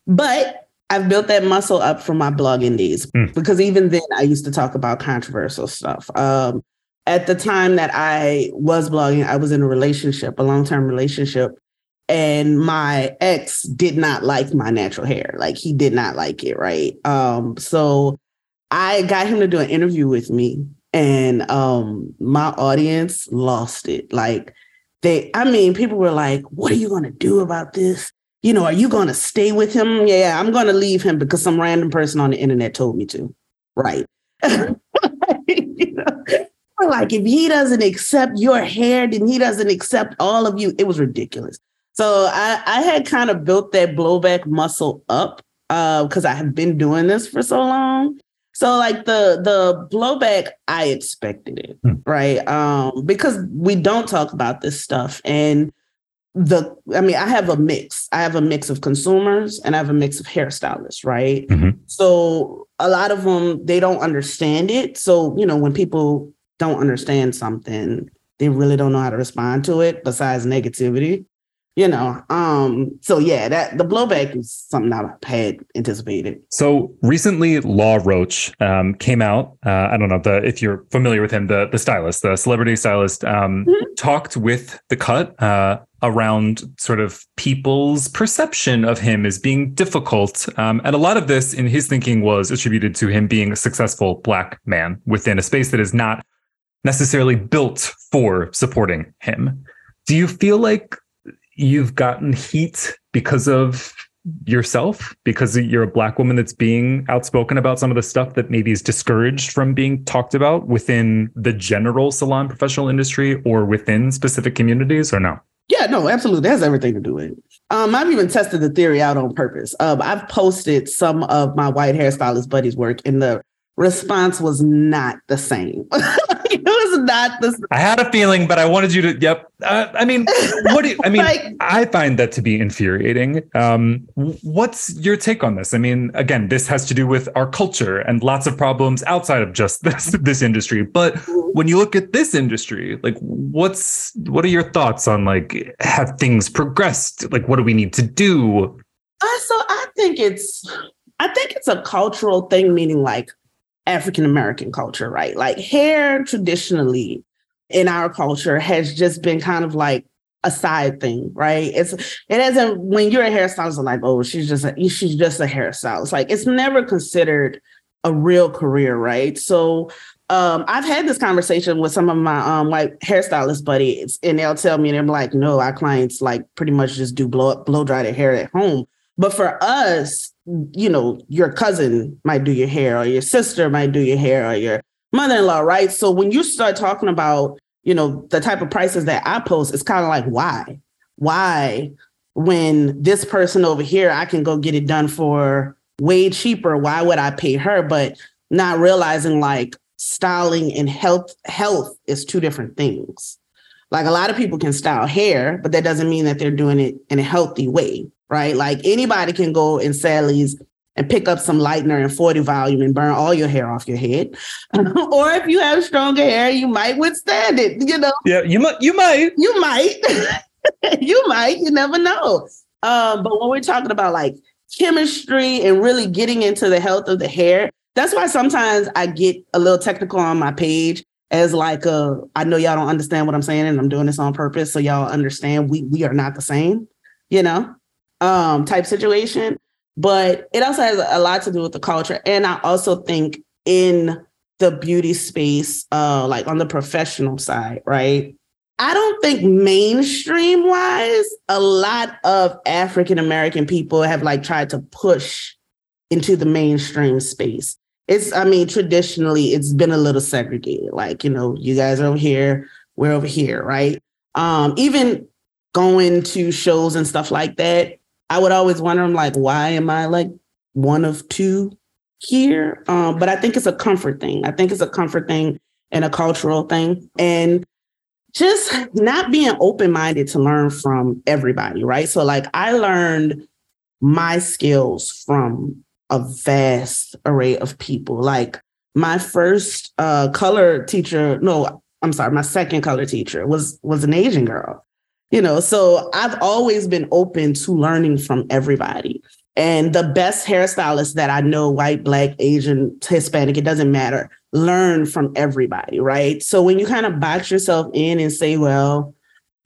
But I've built that muscle up from my blogging days mm. because even then I used to talk about controversial stuff. Um, at the time that I was blogging, I was in a relationship, a long term relationship. And my ex did not like my natural hair. Like he did not like it, right? Um, so I got him to do an interview with me, and um, my audience lost it. Like they, I mean, people were like, "What are you going to do about this?" You know, are you going to stay with him? Yeah, I'm going to leave him because some random person on the internet told me to. Right. you *laughs* know? Like if he doesn't accept your hair, then he doesn't accept all of you. It was ridiculous. So I, I had kind of built that blowback muscle up because uh, I have been doing this for so long. So like the the blowback, I expected it, hmm. right? Um, because we don't talk about this stuff. And the I mean, I have a mix. I have a mix of consumers and I have a mix of hairstylists, right? Mm-hmm. So a lot of them they don't understand it. So, you know, when people don't understand something, they really don't know how to respond to it besides negativity you know um so yeah that the blowback is something i had anticipated. So recently Law Roach um came out uh, i don't know the if you're familiar with him the the stylist the celebrity stylist um mm-hmm. talked with the cut uh around sort of people's perception of him as being difficult. Um, and a lot of this in his thinking was attributed to him being a successful black man within a space that is not necessarily built for supporting him. Do you feel like you've gotten heat because of yourself because you're a black woman that's being outspoken about some of the stuff that maybe is discouraged from being talked about within the general salon professional industry or within specific communities or no? Yeah no absolutely. That has everything to do with it. Um, i've even tested the theory out on purpose. Um, i've posted some of my white hairstylist buddies work and the response was not the same. *laughs* It was the. I had a feeling, but I wanted you to. Yep. Uh, I mean, what do you, I *laughs* mean? like, I find that to be infuriating. Um, what's your take on this? I mean, again, this has to do with our culture and lots of problems outside of just *laughs* this this industry. But when you look at this industry, like, what's what are your thoughts on like have things progressed? Like, what do we need to do? Uh, so I think it's I think it's a cultural thing, meaning like African American culture, right? Like hair traditionally in our culture has just been kind of like a side thing, right? It's it hasn't when you're a hairstylist, like, oh, she's just a she's just a hairstylist. Like it's never considered a real career, right? So um, I've had this conversation with some of my um white hairstylist buddies, and they'll tell me, and I'm like, no, our clients like pretty much just do blow blow dry their hair at home. But for us, you know, your cousin might do your hair, or your sister might do your hair, or your mother-in-law, right? So when you start talking about, you know, the type of prices that I post, it's kind of like, why? Why, when this person over here, I can go get it done for way cheaper, why would I pay her? But not realizing like styling and health health is two different things. Like a lot of people can style hair, but that doesn't mean that they're doing it in a healthy way right? Like anybody can go in Sally's and pick up some lightener and 40 volume and burn all your hair off your head. *laughs* or if you have stronger hair, you might withstand it, you know. Yeah, you might you might. You might. *laughs* you might, you never know. Um, but when we're talking about like chemistry and really getting into the health of the hair, that's why sometimes I get a little technical on my page as like uh I know y'all don't understand what I'm saying and I'm doing this on purpose so y'all understand we we are not the same, you know um, type situation. But it also has a lot to do with the culture. And I also think in the beauty space, uh, like on the professional side, right? I don't think mainstream wise, a lot of African American people have like tried to push into the mainstream space. It's, I mean, traditionally it's been a little segregated. Like, you know, you guys are over here, we're over here, right? Um, even going to shows and stuff like that, I would always wonder, I'm like, why am I like one of two here? Um, but I think it's a comfort thing. I think it's a comfort thing and a cultural thing. And just not being open minded to learn from everybody, right? So, like, I learned my skills from a vast array of people. Like, my first uh, color teacher, no, I'm sorry, my second color teacher was was an Asian girl you know so i've always been open to learning from everybody and the best hairstylists that i know white black asian hispanic it doesn't matter learn from everybody right so when you kind of box yourself in and say well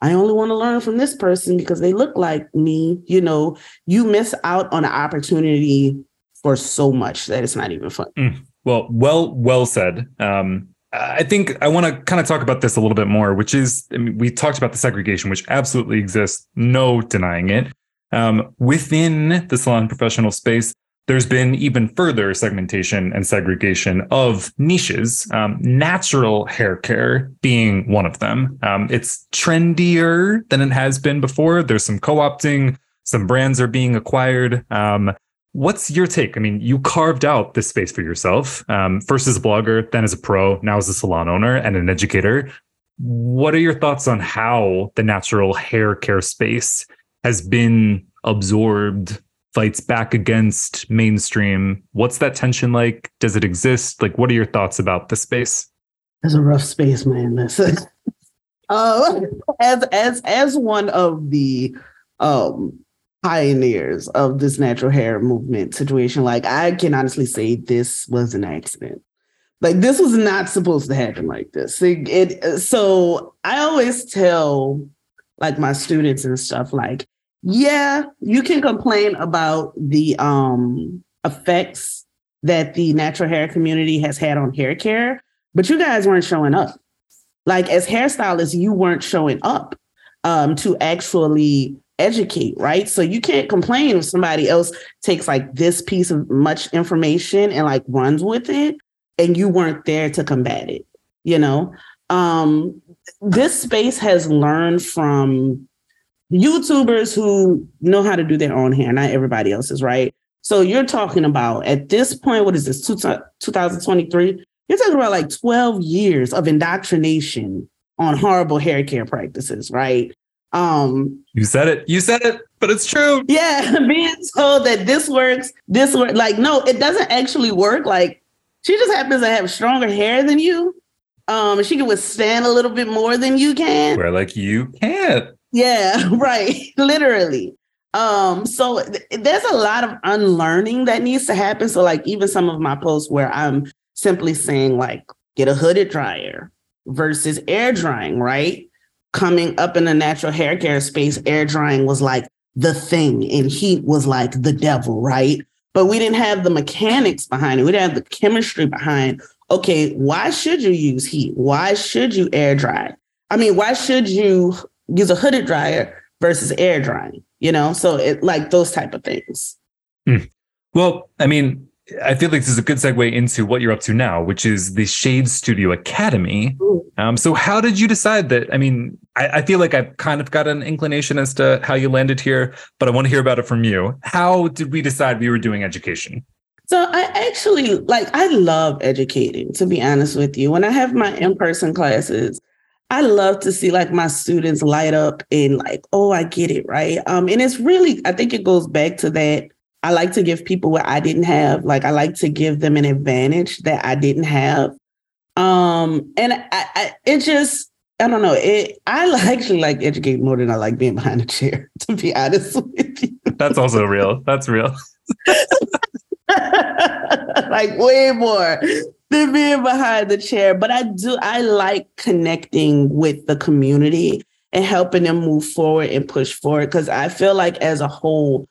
I only want to learn from this person because they look like me. You know, you miss out on an opportunity for so much that it's not even fun. Mm. Well, well, well said. Um, I think I want to kind of talk about this a little bit more, which is I mean, we talked about the segregation, which absolutely exists, no denying it. Um, within the salon professional space, there's been even further segmentation and segregation of niches, um, natural hair care being one of them. Um, it's trendier than it has been before. There's some co opting, some brands are being acquired. Um, what's your take? I mean, you carved out this space for yourself, um, first as a blogger, then as a pro, now as a salon owner and an educator. What are your thoughts on how the natural hair care space has been absorbed fights back against mainstream. What's that tension like? Does it exist? Like, what are your thoughts about the space? It's a rough space, man. Listen, *laughs* uh, as as as one of the um, pioneers of this natural hair movement situation, like I can honestly say this was an accident. Like this was not supposed to happen like this. It, it so I always tell like my students and stuff like yeah, you can complain about the um, effects that the natural hair community has had on hair care, but you guys weren't showing up. Like as hairstylists, you weren't showing up um, to actually educate, right? So you can't complain if somebody else takes like this piece of much information and like runs with it, and you weren't there to combat it. You know, um, this space has learned from YouTubers who know how to do their own hair, not everybody else's, right? So you're talking about at this point, what is this, 2023? You're talking about like 12 years of indoctrination on horrible hair care practices, right? Um, you said it. You said it, but it's true. Yeah, *laughs* being told that this works, this work, Like, no, it doesn't actually work. Like, she just happens to have stronger hair than you. Um, she can withstand a little bit more than you can. Where like you can't. Yeah, *laughs* right. Literally. Um, so th- there's a lot of unlearning that needs to happen. So, like, even some of my posts where I'm simply saying, like, get a hooded dryer versus air drying, right? Coming up in the natural hair care space, air drying was like the thing, and heat was like the devil, right? But we didn't have the mechanics behind it. We didn't have the chemistry behind, okay, why should you use heat? Why should you air dry? I mean, why should you use a hooded dryer versus air drying, you know? So it like those type of things. Mm. Well, I mean, I feel like this is a good segue into what you're up to now, which is the Shades Studio Academy. Um, so, how did you decide that? I mean, I, I, feel like I've kind of got an inclination as to how you landed here, but I want to hear about it from you. How did we decide we were doing education? So, I actually like, I love educating, to be honest with you. When I have my in person classes, I love to see like my students light up and like, oh, I get it, right? Um, and it's really, I think it goes back to that. I like to give people what I didn't have. Like I like to give them an advantage that I didn't have. Um, and I, I it just, I don't know. It I *laughs* actually like educating more than I like being behind a chair, *laughs* to be honest with you. That's also real. That's real. *laughs* like way more than being behind the chair. But I do, I like connecting with the community and helping them move forward and push forward. Because I feel like as a whole,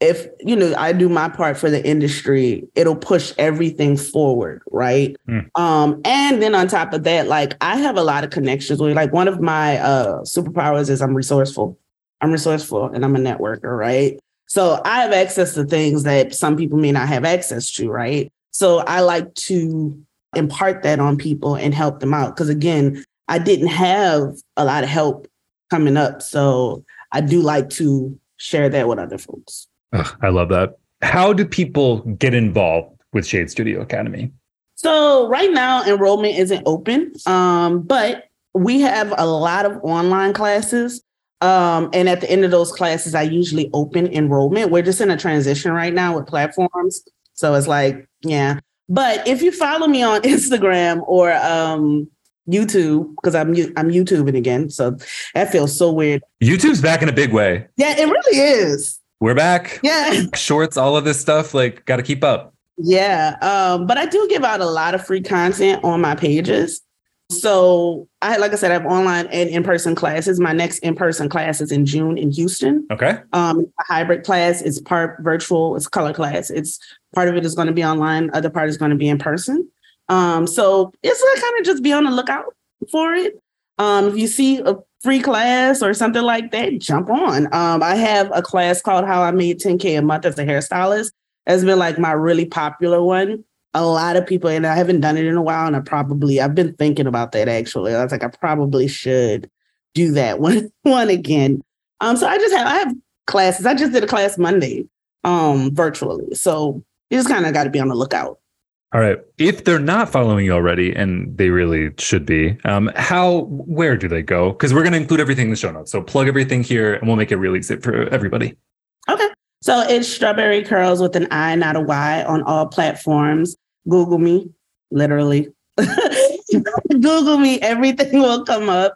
if you know i do my part for the industry it'll push everything forward right mm. um and then on top of that like i have a lot of connections with like one of my uh superpowers is i'm resourceful i'm resourceful and i'm a networker right so i have access to things that some people may not have access to right so I like to impart that on people and help them out. Because again, I didn't have a lot of help coming up. So I do like to share that with other folks. Ugh, I love that. How do people get involved with Shades Studio Academy? So right now enrollment isn't open, um, but we have a lot of online classes. Um, and at the end of those classes, I usually open enrollment. We're just in a transition right now with platforms. So it's like, yeah. But if you follow me on *laughs* Instagram or um, YouTube, because I'm I'm YouTubing again, so that feels so weird. YouTube's back in a big way. Yeah, it really is. We're back. Yeah. *laughs* Shorts, all of this stuff, like got to keep up. Yeah. Um, but I do give out a lot of free content on my pages. so I like I said, I have online and in-person classes. My next in-person class is in June in Houston. Okay. Um, a hybrid class. It's part virtual, it's color class. It's part of it is going to be online, other part is going to be in person. Um, so it's like kind of just be on the lookout for it. Um, if you see a free class or something like that, jump on. Um, I have a class called How I Made 10K a Month as a Hairstylist. It's been like my really popular one. A lot of people, and I haven't done it in a while, and I probably I've been thinking about that actually. I was like, I probably should do that *laughs* one one again. Um, so I just have I have classes. I just did a class Monday, um, virtually. So you just kind of got to be on the lookout. All right. If they're not following you already, and they really should be, um, how, where do they go? Because we're going to include everything in the show notes. So plug everything here and we'll make it really easy for everybody. Okay. So it's Strawberri Curls with an I, not a Y, on all platforms. Google me, literally. *laughs* Google me, everything will come up.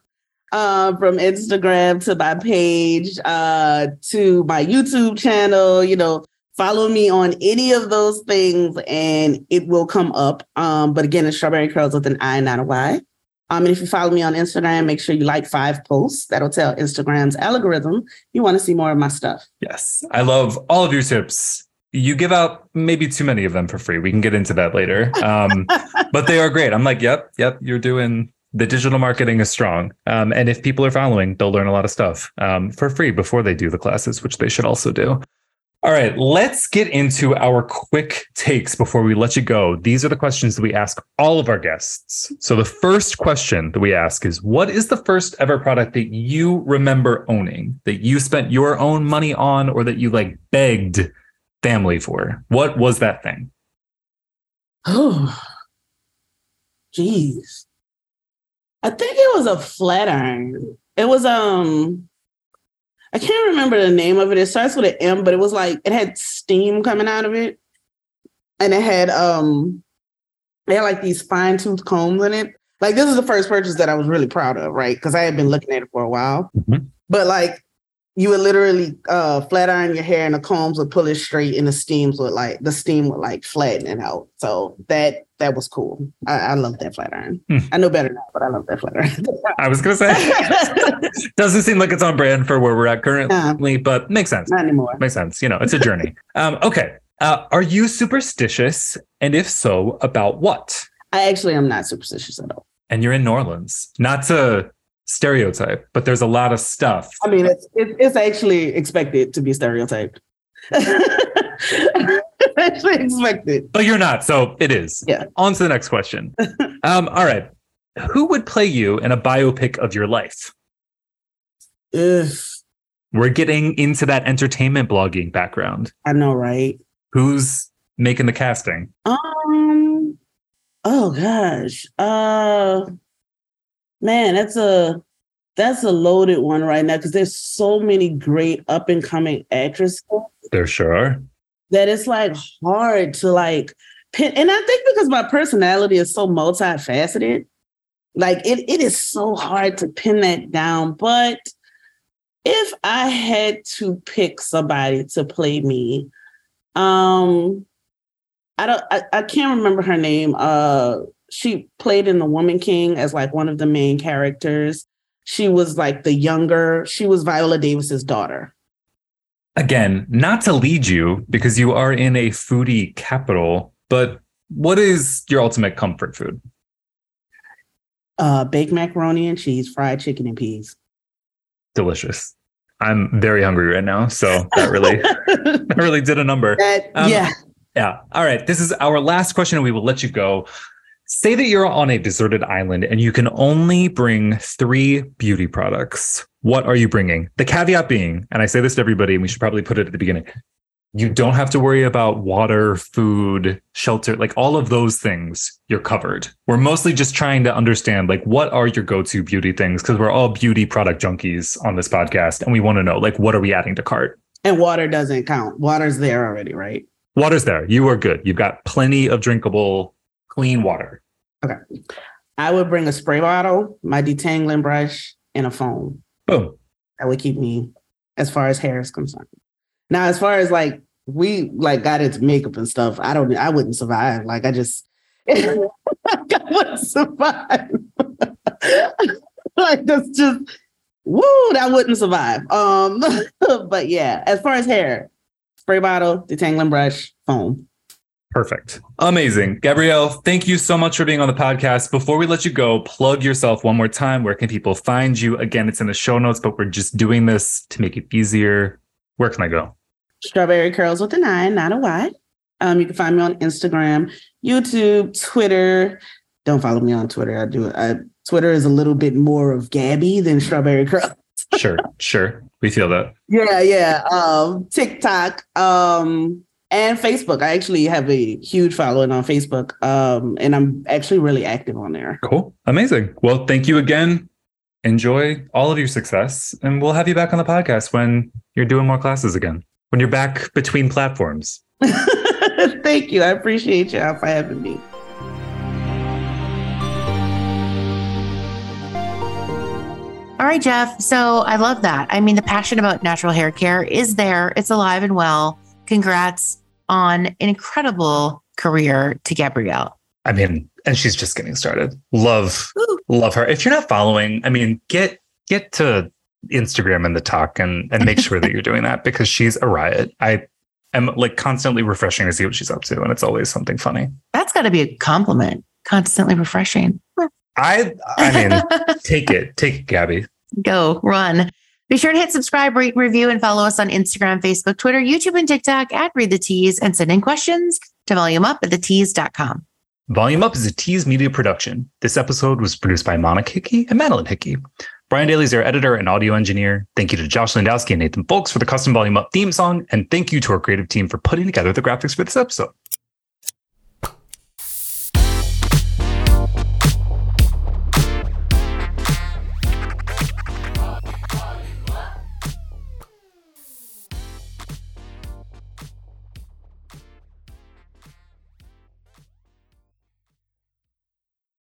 Uh, from Instagram to my page, uh, to my YouTube channel, you know, follow me on any of those things and it will come up. Um, but again, it's strawberri curls with an I, not a Y. Um, and if you follow me on Instagram, make sure you like five posts. That'll tell Instagram's algorithm you want to see more of my stuff. Yes. I love all of your tips. You give out maybe too many of them for free. We can get into that later. Um, *laughs* but they are great. I'm like, yep, yep, you're doing the digital marketing is strong. Um, and if people are following, they'll learn a lot of stuff um, for free before they do the classes, which they should also do. All right, let's get into our quick takes before we let you go. These are the questions that we ask all of our guests. So, the first question that we ask is What is the first ever product that you remember owning, that you spent your own money on, or that you like begged family for? What was that thing? Oh, *sighs* jeez. I think it was a flat iron. It was, um, I can't remember the name of it. It starts with an M, but it was like it had steam coming out of it. And it had um it had like these fine tooth combs in it. Like this is the first purchase that I was really proud of, right? Because I had been looking at it for a while. Mm-hmm. But like you would literally uh, flat iron your hair and the combs would pull it straight and the steams would like the steam would like flatten it out. So that that was cool. I, I love that flat iron. Mm. I know better now, but I love that flat iron. *laughs* I was gonna say *laughs* doesn't seem like it's on brand for where we're at currently, but makes sense. Not anymore. Makes sense. You know, it's a journey. *laughs* um, okay. Uh, are you superstitious? And if so, about what? I actually am not superstitious at all. And you're in New Orleans. Not to stereotype, but there's a lot of stuff. I mean, it's it's actually expected to be stereotyped. *laughs* actually expected. But you're not, so it is. Yeah. On to the next question. *laughs* um, all right. Who would play you in a biopic of your life? If we're getting into that entertainment blogging background. I know, right? Who's making the casting? Um oh gosh. Uh man, that's a that's a loaded one right now because there's so many great up and coming actresses. There sure are. That it's like hard to like pin, and I think because my personality is so multifaceted, like it, it is so hard to pin that down. But if I had to pick somebody to play me, um, I don't I, I can't remember her name. Uh she played in The Woman King as like one of the main characters. She was like the younger, she was Viola Davis's daughter. Again, not to lead you because you are in a foodie capital, but what is your ultimate comfort food? Uh, baked macaroni and cheese, fried chicken and peas. Delicious. I'm very hungry right now, so that really, *laughs* that really did a number. That, um, yeah. Yeah. All right. This is our last question, and we will let you go. Say that you're on a deserted island and you can only bring three beauty products. What are you bringing? The caveat being, and I say this to everybody, and we should probably put it at the beginning you don't have to worry about water, food, shelter, like all of those things you're covered. We're mostly just trying to understand like what are your go-to beauty things because we're all beauty product junkies on this podcast and we want to know like what are we adding to cart? And water doesn't count. Water's there already, right? Water's there. You are good. You've got plenty of drinkable clean water. Okay. I would bring a spray bottle, my detangling brush, and a foam. Boom. That would keep me as far as hair is concerned. Now, as far as like we like got into makeup and stuff, I don't I wouldn't survive. Like I just *laughs* I wouldn't survive. *laughs* like that's just woo, that wouldn't survive. Um, *laughs* but yeah, as far as hair, spray bottle, detangling brush, foam. Perfect. Amazing. Gabrielle, thank you so much for being on the podcast. Before we let you go, plug yourself one more time. Where can people find you? Again, it's in the show notes, but we're just doing this to make it easier. Where can I go? Strawberri curls with a nine, not a Y. Um, you can find me on Instagram, YouTube, Twitter. Don't follow me on Twitter. I do. I, Twitter is a little bit more of Gabby than Strawberri Curls. sure, sure. We feel that. *laughs* Yeah, yeah. Um, TikTok. Um, and Facebook. I actually have a huge following on Facebook, um, and I'm actually really active on there. Cool, amazing. Well, thank you again. Enjoy all of your success, and we'll have you back on the podcast when you're doing more classes again. When you're back between platforms. *laughs* thank you. I appreciate you for having me. All right, Jeff. So I love that. I mean, the passion about natural hair care is there, it's alive and well. Congrats on an incredible career to Gabrielle. I mean, and she's just getting started. Love, Ooh. love her. If you're not following, I mean, get get to Instagram and TikTok and and make sure that you're doing that because she's a riot. I am like constantly refreshing to see what she's up to, and it's always something funny. That's got to be a compliment. Constantly refreshing. I I mean, *laughs* take it, take it, Gabby. Go run. Be sure to hit subscribe, rate, review, and follow us on Instagram, Facebook, Twitter, YouTube, and TikTok at Read the Tease and send in questions to volumeup at thetease.com. Volume Up is a Tease Media production. This episode was produced by Monica Hickey and Madeline Hickey. Brian Daly is our editor and audio engineer. Thank you to Josh Landowski and Nathan Folks for the custom Volume Up theme song. And thank you to our creative team for putting together the graphics for this episode.